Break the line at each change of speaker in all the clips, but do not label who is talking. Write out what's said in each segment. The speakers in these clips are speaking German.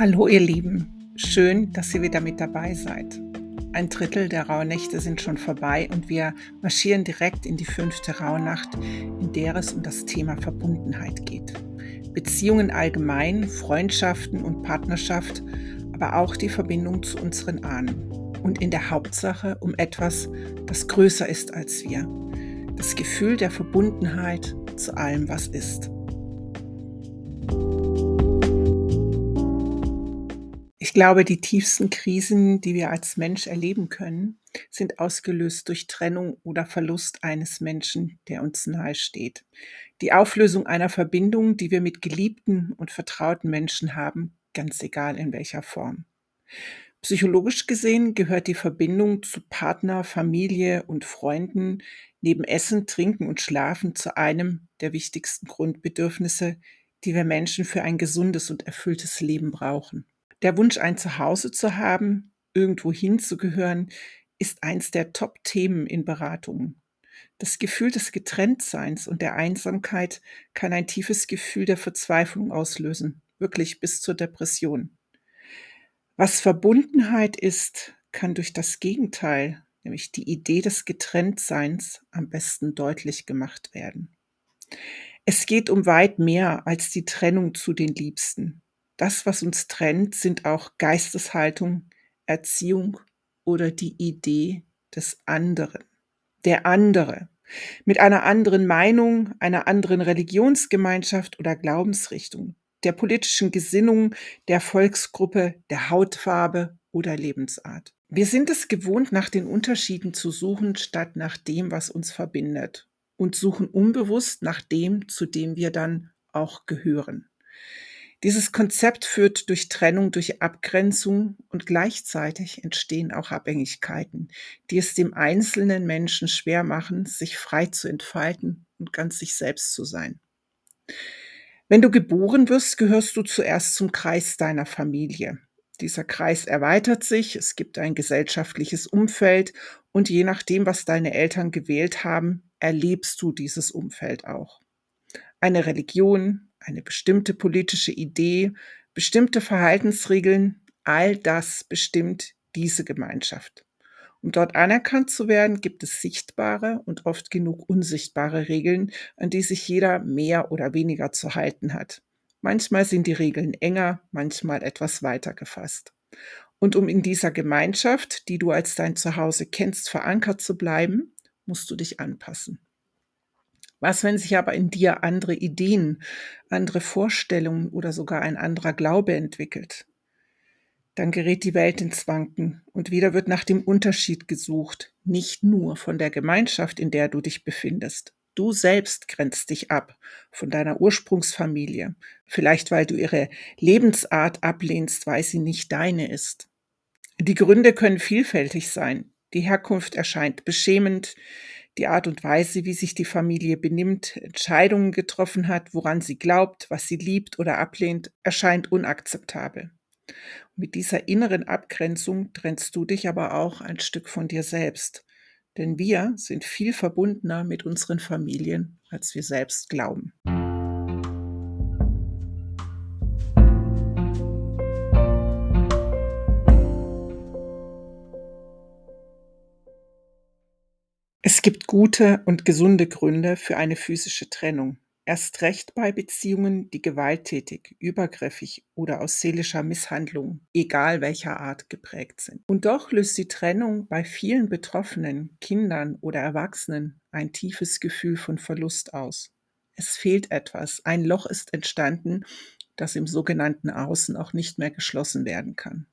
Hallo ihr Lieben, schön, dass ihr wieder mit dabei seid. Ein Drittel der Rauhnächte sind schon vorbei und wir marschieren direkt in die fünfte Rauhnacht, in der es um das Thema Verbundenheit geht. Beziehungen allgemein, Freundschaften und Partnerschaft, aber auch die Verbindung zu unseren Ahnen. Und in der Hauptsache um etwas, das größer ist als wir. Das Gefühl der Verbundenheit zu allem, was ist. Ich glaube, die tiefsten Krisen, die wir als Mensch erleben können, sind ausgelöst durch Trennung oder Verlust eines Menschen, der uns nahe steht. Die Auflösung einer Verbindung, die wir mit geliebten und vertrauten Menschen haben, ganz egal in welcher Form. Psychologisch gesehen gehört die Verbindung zu Partner, Familie und Freunden neben Essen, Trinken und Schlafen zu einem der wichtigsten Grundbedürfnisse, die wir Menschen für ein gesundes und erfülltes Leben brauchen. Der Wunsch, ein Zuhause zu haben, irgendwo hinzugehören, ist eins der Top-Themen in Beratungen. Das Gefühl des Getrenntseins und der Einsamkeit kann ein tiefes Gefühl der Verzweiflung auslösen, wirklich bis zur Depression. Was Verbundenheit ist, kann durch das Gegenteil, nämlich die Idee des Getrenntseins, am besten deutlich gemacht werden. Es geht um weit mehr als die Trennung zu den Liebsten. Das, was uns trennt, sind auch Geisteshaltung, Erziehung oder die Idee des anderen. Der andere. Mit einer anderen Meinung, einer anderen Religionsgemeinschaft oder Glaubensrichtung, der politischen Gesinnung, der Volksgruppe, der Hautfarbe oder Lebensart. Wir sind es gewohnt, nach den Unterschieden zu suchen, statt nach dem, was uns verbindet und suchen unbewusst nach dem, zu dem wir dann auch gehören. Dieses Konzept führt durch Trennung, durch Abgrenzung und gleichzeitig entstehen auch Abhängigkeiten, die es dem einzelnen Menschen schwer machen, sich frei zu entfalten und ganz sich selbst zu sein. Wenn du geboren wirst, gehörst du zuerst zum Kreis deiner Familie. Dieser Kreis erweitert sich, es gibt ein gesellschaftliches Umfeld und je nachdem, was deine Eltern gewählt haben, erlebst du dieses Umfeld auch. Eine Religion, eine bestimmte politische Idee, bestimmte Verhaltensregeln, all das bestimmt diese Gemeinschaft. Um dort anerkannt zu werden, gibt es sichtbare und oft genug unsichtbare Regeln, an die sich jeder mehr oder weniger zu halten hat. Manchmal sind die Regeln enger, manchmal etwas weiter gefasst. Und um in dieser Gemeinschaft, die du als dein Zuhause kennst, verankert zu bleiben, musst du dich anpassen. Was, wenn sich aber in dir andere Ideen, andere Vorstellungen oder sogar ein anderer Glaube entwickelt? Dann gerät die Welt ins Wanken und wieder wird nach dem Unterschied gesucht, nicht nur von der Gemeinschaft, in der du dich befindest. Du selbst grenzt dich ab von deiner Ursprungsfamilie, vielleicht weil du ihre Lebensart ablehnst, weil sie nicht deine ist. Die Gründe können vielfältig sein. Die Herkunft erscheint beschämend, die Art und Weise, wie sich die Familie benimmt, Entscheidungen getroffen hat, woran sie glaubt, was sie liebt oder ablehnt, erscheint unakzeptabel. Mit dieser inneren Abgrenzung trennst du dich aber auch ein Stück von dir selbst. Denn wir sind viel verbundener mit unseren Familien, als wir selbst glauben. Es gibt gute und gesunde Gründe für eine physische Trennung, erst recht bei Beziehungen, die gewalttätig, übergriffig oder aus seelischer Misshandlung, egal welcher Art, geprägt sind. Und doch löst die Trennung bei vielen Betroffenen, Kindern oder Erwachsenen ein tiefes Gefühl von Verlust aus. Es fehlt etwas, ein Loch ist entstanden, das im sogenannten Außen auch nicht mehr geschlossen werden kann.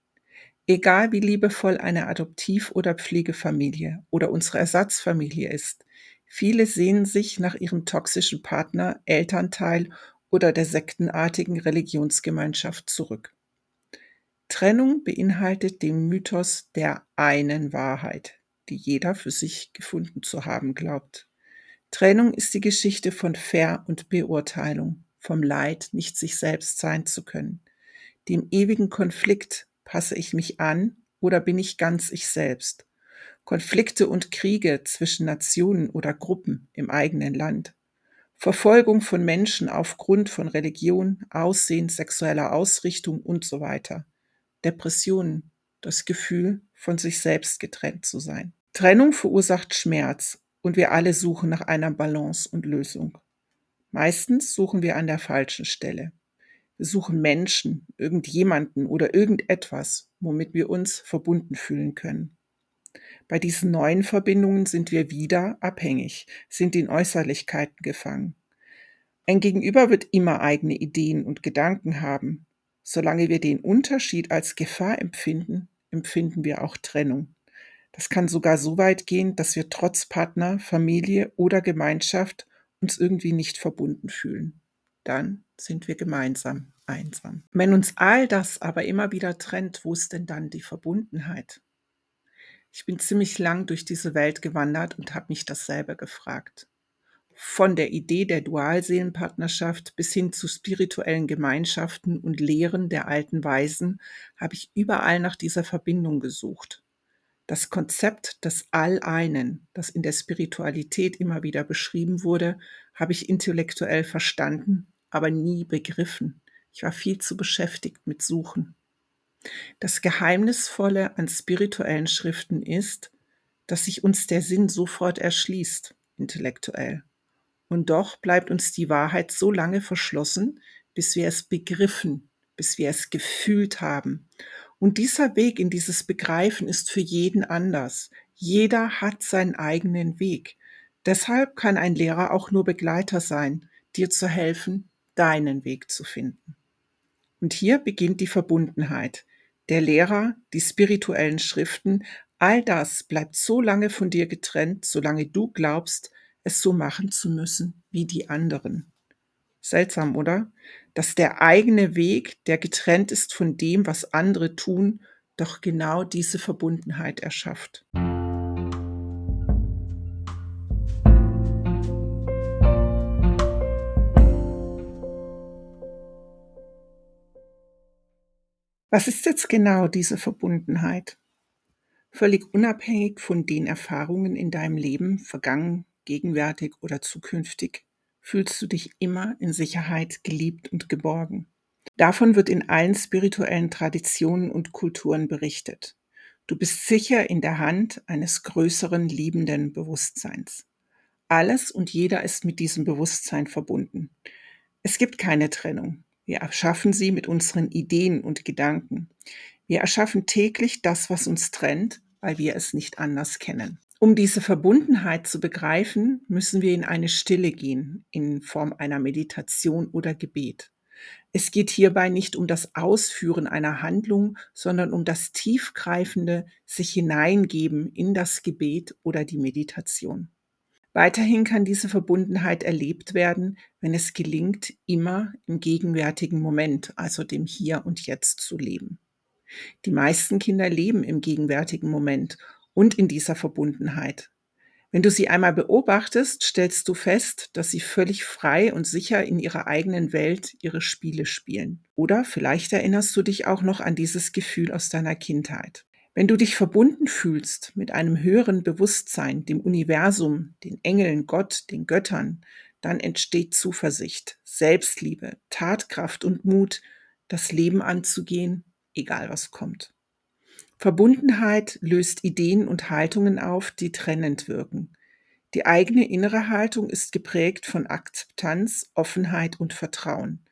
Egal wie liebevoll eine Adoptiv- oder Pflegefamilie oder unsere Ersatzfamilie ist, viele sehnen sich nach ihrem toxischen Partner, Elternteil oder der sektenartigen Religionsgemeinschaft zurück. Trennung beinhaltet den Mythos der einen Wahrheit, die jeder für sich gefunden zu haben glaubt. Trennung ist die Geschichte von Ver- und Beurteilung, vom Leid, nicht sich selbst sein zu können, dem ewigen Konflikt Passe ich mich an oder bin ich ganz ich selbst? Konflikte und Kriege zwischen Nationen oder Gruppen im eigenen Land. Verfolgung von Menschen aufgrund von Religion, Aussehen, sexueller Ausrichtung und so weiter. Depressionen, das Gefühl, von sich selbst getrennt zu sein. Trennung verursacht Schmerz und wir alle suchen nach einer Balance und Lösung. Meistens suchen wir an der falschen Stelle. Wir suchen Menschen, irgendjemanden oder irgendetwas, womit wir uns verbunden fühlen können. Bei diesen neuen Verbindungen sind wir wieder abhängig, sind in Äußerlichkeiten gefangen. Ein Gegenüber wird immer eigene Ideen und Gedanken haben. Solange wir den Unterschied als Gefahr empfinden, empfinden wir auch Trennung. Das kann sogar so weit gehen, dass wir trotz Partner, Familie oder Gemeinschaft uns irgendwie nicht verbunden fühlen. Dann sind wir gemeinsam einsam. Wenn uns all das aber immer wieder trennt, wo ist denn dann die Verbundenheit? Ich bin ziemlich lang durch diese Welt gewandert und habe mich dasselbe gefragt. Von der Idee der Dualseelenpartnerschaft bis hin zu spirituellen Gemeinschaften und Lehren der alten Weisen habe ich überall nach dieser Verbindung gesucht. Das Konzept des All-Einen, das in der Spiritualität immer wieder beschrieben wurde, habe ich intellektuell verstanden, aber nie begriffen. Ich war viel zu beschäftigt mit Suchen. Das Geheimnisvolle an spirituellen Schriften ist, dass sich uns der Sinn sofort erschließt, intellektuell. Und doch bleibt uns die Wahrheit so lange verschlossen, bis wir es begriffen, bis wir es gefühlt haben. Und dieser Weg in dieses Begreifen ist für jeden anders. Jeder hat seinen eigenen Weg. Deshalb kann ein Lehrer auch nur Begleiter sein, dir zu helfen, deinen Weg zu finden. Und hier beginnt die Verbundenheit. Der Lehrer, die spirituellen Schriften, all das bleibt so lange von dir getrennt, solange du glaubst, es so machen zu müssen wie die anderen. Seltsam, oder? Dass der eigene Weg, der getrennt ist von dem, was andere tun, doch genau diese Verbundenheit erschafft. Was ist jetzt genau diese Verbundenheit? Völlig unabhängig von den Erfahrungen in deinem Leben, vergangen, gegenwärtig oder zukünftig, fühlst du dich immer in Sicherheit, geliebt und geborgen. Davon wird in allen spirituellen Traditionen und Kulturen berichtet. Du bist sicher in der Hand eines größeren liebenden Bewusstseins. Alles und jeder ist mit diesem Bewusstsein verbunden. Es gibt keine Trennung. Wir erschaffen sie mit unseren Ideen und Gedanken. Wir erschaffen täglich das, was uns trennt, weil wir es nicht anders kennen. Um diese Verbundenheit zu begreifen, müssen wir in eine Stille gehen, in Form einer Meditation oder Gebet. Es geht hierbei nicht um das Ausführen einer Handlung, sondern um das tiefgreifende sich hineingeben in das Gebet oder die Meditation. Weiterhin kann diese Verbundenheit erlebt werden, wenn es gelingt, immer im gegenwärtigen Moment, also dem Hier und Jetzt zu leben. Die meisten Kinder leben im gegenwärtigen Moment und in dieser Verbundenheit. Wenn du sie einmal beobachtest, stellst du fest, dass sie völlig frei und sicher in ihrer eigenen Welt ihre Spiele spielen. Oder vielleicht erinnerst du dich auch noch an dieses Gefühl aus deiner Kindheit. Wenn du dich verbunden fühlst mit einem höheren Bewusstsein, dem Universum, den Engeln, Gott, den Göttern, dann entsteht Zuversicht, Selbstliebe, Tatkraft und Mut, das Leben anzugehen, egal was kommt. Verbundenheit löst Ideen und Haltungen auf, die trennend wirken. Die eigene innere Haltung ist geprägt von Akzeptanz, Offenheit und Vertrauen.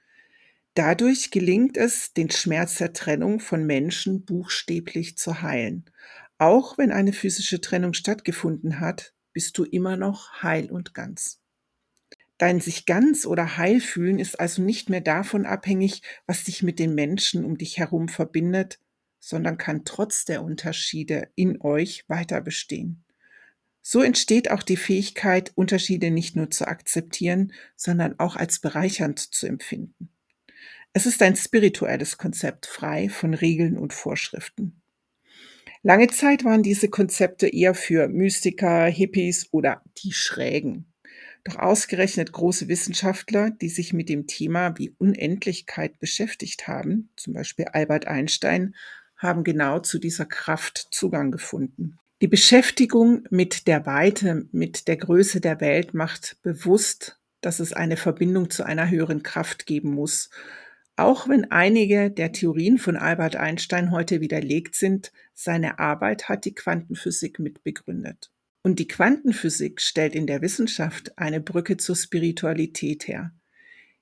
Dadurch gelingt es, den Schmerz der Trennung von Menschen buchstäblich zu heilen. Auch wenn eine physische Trennung stattgefunden hat, bist du immer noch heil und ganz. Dein sich ganz oder heil fühlen ist also nicht mehr davon abhängig, was dich mit den Menschen um dich herum verbindet, sondern kann trotz der Unterschiede in euch weiter bestehen. So entsteht auch die Fähigkeit, Unterschiede nicht nur zu akzeptieren, sondern auch als bereichernd zu empfinden. Es ist ein spirituelles Konzept, frei von Regeln und Vorschriften. Lange Zeit waren diese Konzepte eher für Mystiker, Hippies oder die Schrägen. Doch ausgerechnet große Wissenschaftler, die sich mit dem Thema wie Unendlichkeit beschäftigt haben, zum Beispiel Albert Einstein, haben genau zu dieser Kraft Zugang gefunden. Die Beschäftigung mit der Weite, mit der Größe der Welt macht bewusst, dass es eine Verbindung zu einer höheren Kraft geben muss. Auch wenn einige der Theorien von Albert Einstein heute widerlegt sind, seine Arbeit hat die Quantenphysik mitbegründet. Und die Quantenphysik stellt in der Wissenschaft eine Brücke zur Spiritualität her.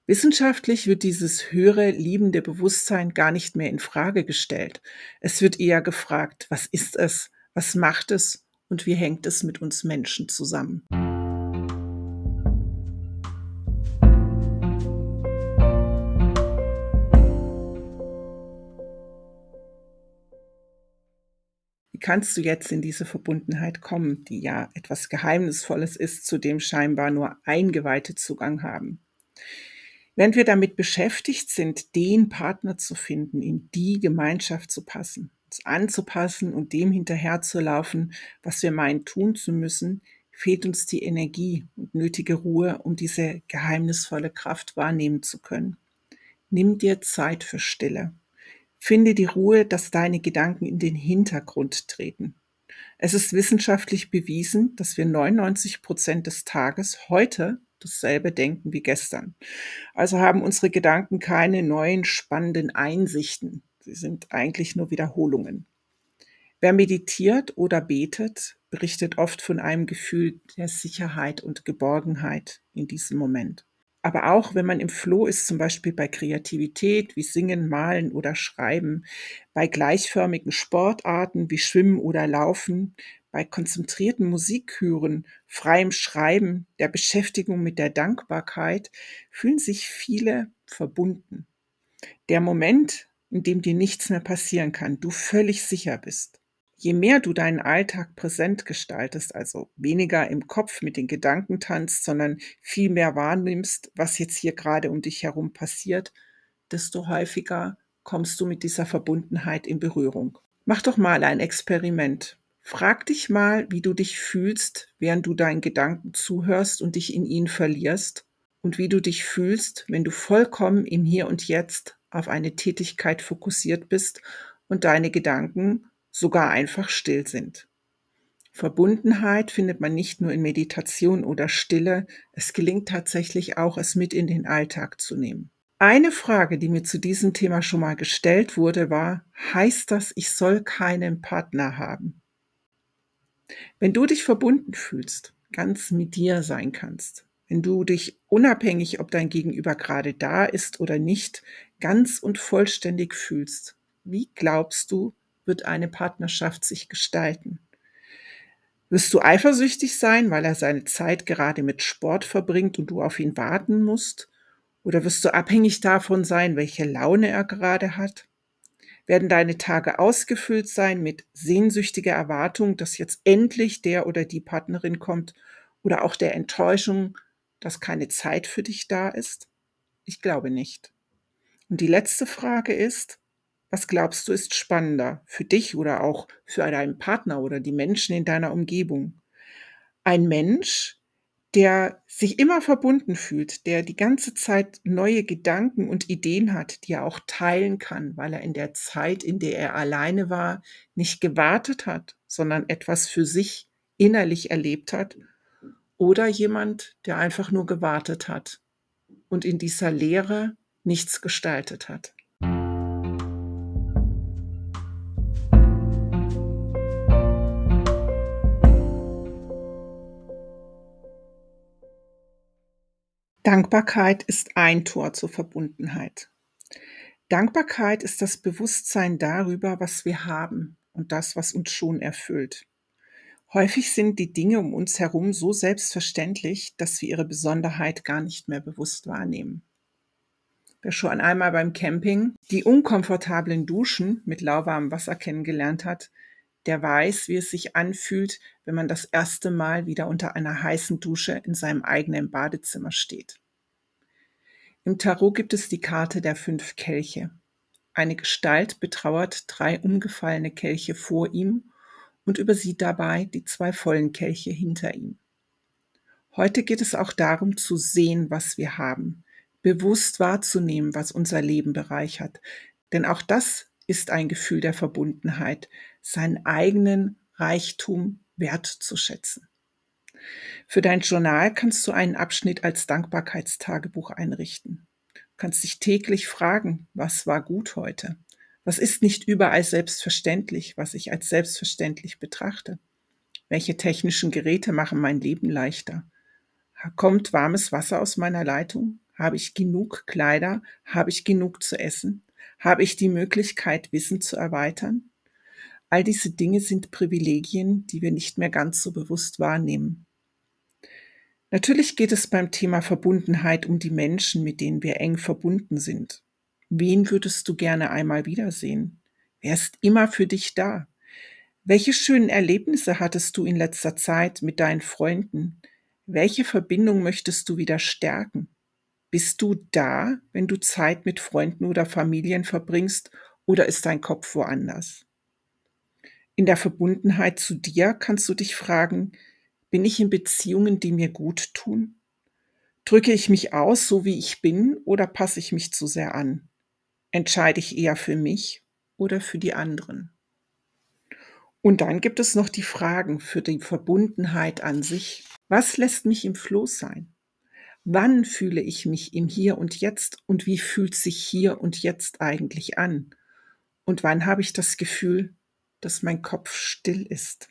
Wissenschaftlich wird dieses höhere, liebende Bewusstsein gar nicht mehr in Frage gestellt. Es wird eher gefragt, was ist es, was macht es und wie hängt es mit uns Menschen zusammen. Kannst du jetzt in diese Verbundenheit kommen, die ja etwas Geheimnisvolles ist, zu dem scheinbar nur Eingeweihte Zugang haben? Während wir damit beschäftigt sind, den Partner zu finden, in die Gemeinschaft zu passen, uns anzupassen und dem hinterherzulaufen, was wir meinen tun zu müssen, fehlt uns die Energie und nötige Ruhe, um diese geheimnisvolle Kraft wahrnehmen zu können. Nimm dir Zeit für Stille. Finde die Ruhe, dass deine Gedanken in den Hintergrund treten. Es ist wissenschaftlich bewiesen, dass wir 99 Prozent des Tages heute dasselbe denken wie gestern. Also haben unsere Gedanken keine neuen spannenden Einsichten. Sie sind eigentlich nur Wiederholungen. Wer meditiert oder betet, berichtet oft von einem Gefühl der Sicherheit und Geborgenheit in diesem Moment. Aber auch wenn man im Floh ist, zum Beispiel bei Kreativität wie Singen, Malen oder Schreiben, bei gleichförmigen Sportarten wie Schwimmen oder Laufen, bei konzentrierten Musikhören, freiem Schreiben, der Beschäftigung mit der Dankbarkeit, fühlen sich viele verbunden. Der Moment, in dem dir nichts mehr passieren kann, du völlig sicher bist, Je mehr du deinen Alltag präsent gestaltest, also weniger im Kopf mit den Gedanken tanzt, sondern viel mehr wahrnimmst, was jetzt hier gerade um dich herum passiert, desto häufiger kommst du mit dieser Verbundenheit in Berührung. Mach doch mal ein Experiment. Frag dich mal, wie du dich fühlst, während du deinen Gedanken zuhörst und dich in ihnen verlierst und wie du dich fühlst, wenn du vollkommen im Hier und Jetzt auf eine Tätigkeit fokussiert bist und deine Gedanken sogar einfach still sind. Verbundenheit findet man nicht nur in Meditation oder Stille, es gelingt tatsächlich auch, es mit in den Alltag zu nehmen. Eine Frage, die mir zu diesem Thema schon mal gestellt wurde, war, heißt das, ich soll keinen Partner haben? Wenn du dich verbunden fühlst, ganz mit dir sein kannst, wenn du dich unabhängig, ob dein Gegenüber gerade da ist oder nicht, ganz und vollständig fühlst, wie glaubst du, wird eine Partnerschaft sich gestalten? Wirst du eifersüchtig sein, weil er seine Zeit gerade mit Sport verbringt und du auf ihn warten musst? Oder wirst du abhängig davon sein, welche Laune er gerade hat? Werden deine Tage ausgefüllt sein mit sehnsüchtiger Erwartung, dass jetzt endlich der oder die Partnerin kommt oder auch der Enttäuschung, dass keine Zeit für dich da ist? Ich glaube nicht. Und die letzte Frage ist, was glaubst du ist spannender für dich oder auch für deinen Partner oder die Menschen in deiner Umgebung? Ein Mensch, der sich immer verbunden fühlt, der die ganze Zeit neue Gedanken und Ideen hat, die er auch teilen kann, weil er in der Zeit, in der er alleine war, nicht gewartet hat, sondern etwas für sich innerlich erlebt hat, oder jemand, der einfach nur gewartet hat und in dieser Lehre nichts gestaltet hat. Dankbarkeit ist ein Tor zur Verbundenheit. Dankbarkeit ist das Bewusstsein darüber, was wir haben und das, was uns schon erfüllt. Häufig sind die Dinge um uns herum so selbstverständlich, dass wir ihre Besonderheit gar nicht mehr bewusst wahrnehmen. Wer schon einmal beim Camping die unkomfortablen Duschen mit lauwarmem Wasser kennengelernt hat, der weiß, wie es sich anfühlt, wenn man das erste Mal wieder unter einer heißen Dusche in seinem eigenen Badezimmer steht. Im Tarot gibt es die Karte der fünf Kelche. Eine Gestalt betrauert drei umgefallene Kelche vor ihm und übersieht dabei die zwei vollen Kelche hinter ihm. Heute geht es auch darum zu sehen, was wir haben, bewusst wahrzunehmen, was unser Leben bereichert, denn auch das ist ein Gefühl der Verbundenheit, seinen eigenen Reichtum wertzuschätzen. Für dein Journal kannst du einen Abschnitt als Dankbarkeitstagebuch einrichten. Du kannst dich täglich fragen, was war gut heute? Was ist nicht überall selbstverständlich, was ich als selbstverständlich betrachte? Welche technischen Geräte machen mein Leben leichter? Kommt warmes Wasser aus meiner Leitung? Habe ich genug Kleider? Habe ich genug zu essen? Habe ich die Möglichkeit, Wissen zu erweitern? All diese Dinge sind Privilegien, die wir nicht mehr ganz so bewusst wahrnehmen. Natürlich geht es beim Thema Verbundenheit um die Menschen, mit denen wir eng verbunden sind. Wen würdest du gerne einmal wiedersehen? Wer ist immer für dich da? Welche schönen Erlebnisse hattest du in letzter Zeit mit deinen Freunden? Welche Verbindung möchtest du wieder stärken? Bist du da, wenn du Zeit mit Freunden oder Familien verbringst, oder ist dein Kopf woanders? In der Verbundenheit zu dir kannst du dich fragen, bin ich in Beziehungen, die mir gut tun? Drücke ich mich aus, so wie ich bin, oder passe ich mich zu sehr an? Entscheide ich eher für mich oder für die anderen? Und dann gibt es noch die Fragen für die Verbundenheit an sich. Was lässt mich im Floß sein? Wann fühle ich mich im Hier und Jetzt und wie fühlt sich hier und jetzt eigentlich an? Und wann habe ich das Gefühl, dass mein Kopf still ist?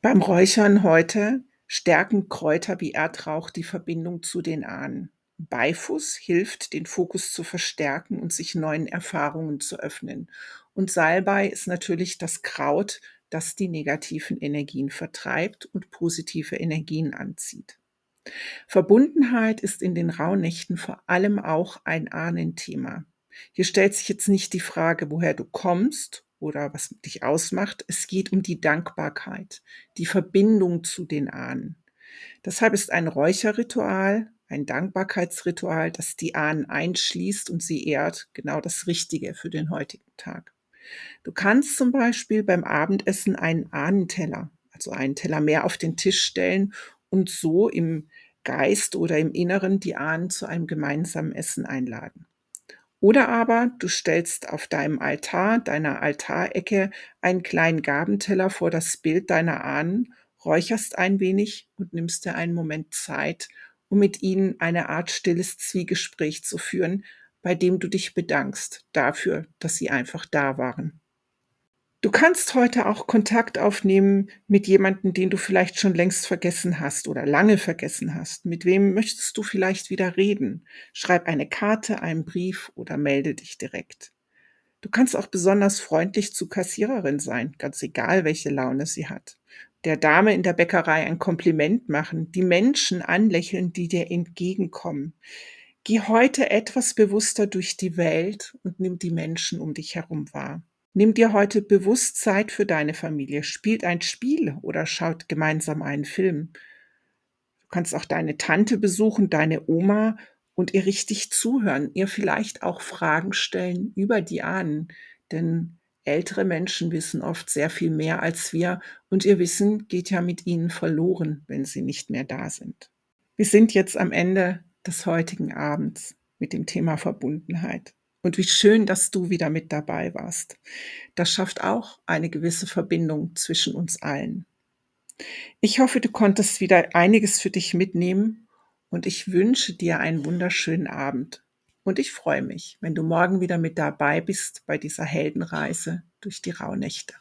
Beim Räuchern heute stärken Kräuter wie Erdrauch die Verbindung zu den Ahnen. Beifuß hilft, den Fokus zu verstärken und sich neuen Erfahrungen zu öffnen. Und Salbei ist natürlich das Kraut, das die negativen Energien vertreibt und positive Energien anzieht. Verbundenheit ist in den Rauhnächten vor allem auch ein Ahnenthema. Hier stellt sich jetzt nicht die Frage, woher du kommst oder was dich ausmacht. Es geht um die Dankbarkeit, die Verbindung zu den Ahnen. Deshalb ist ein Räucherritual, ein Dankbarkeitsritual, das die Ahnen einschließt und sie ehrt, genau das Richtige für den heutigen Tag. Du kannst zum Beispiel beim Abendessen einen Ahnenteller, also einen Teller mehr auf den Tisch stellen und so im Geist oder im Inneren die Ahnen zu einem gemeinsamen Essen einladen. Oder aber du stellst auf deinem Altar, deiner Altarecke, einen kleinen Gabenteller vor das Bild deiner Ahnen, räucherst ein wenig und nimmst dir einen Moment Zeit, um mit ihnen eine Art stilles Zwiegespräch zu führen, bei dem du dich bedankst dafür, dass sie einfach da waren. Du kannst heute auch Kontakt aufnehmen mit jemandem, den du vielleicht schon längst vergessen hast oder lange vergessen hast. Mit wem möchtest du vielleicht wieder reden? Schreib eine Karte, einen Brief oder melde dich direkt. Du kannst auch besonders freundlich zu Kassiererin sein, ganz egal, welche Laune sie hat. Der Dame in der Bäckerei ein Kompliment machen, die Menschen anlächeln, die dir entgegenkommen. Geh heute etwas bewusster durch die Welt und nimm die Menschen um dich herum wahr. Nimm dir heute bewusst Zeit für deine Familie, spielt ein Spiel oder schaut gemeinsam einen Film. Du kannst auch deine Tante besuchen, deine Oma und ihr richtig zuhören, ihr vielleicht auch Fragen stellen über die Ahnen, denn ältere Menschen wissen oft sehr viel mehr als wir und ihr Wissen geht ja mit ihnen verloren, wenn sie nicht mehr da sind. Wir sind jetzt am Ende des heutigen Abends mit dem Thema Verbundenheit. Und wie schön, dass du wieder mit dabei warst. Das schafft auch eine gewisse Verbindung zwischen uns allen. Ich hoffe, du konntest wieder einiges für dich mitnehmen und ich wünsche dir einen wunderschönen Abend. Und ich freue mich, wenn du morgen wieder mit dabei bist bei dieser Heldenreise durch die Rauhnächte.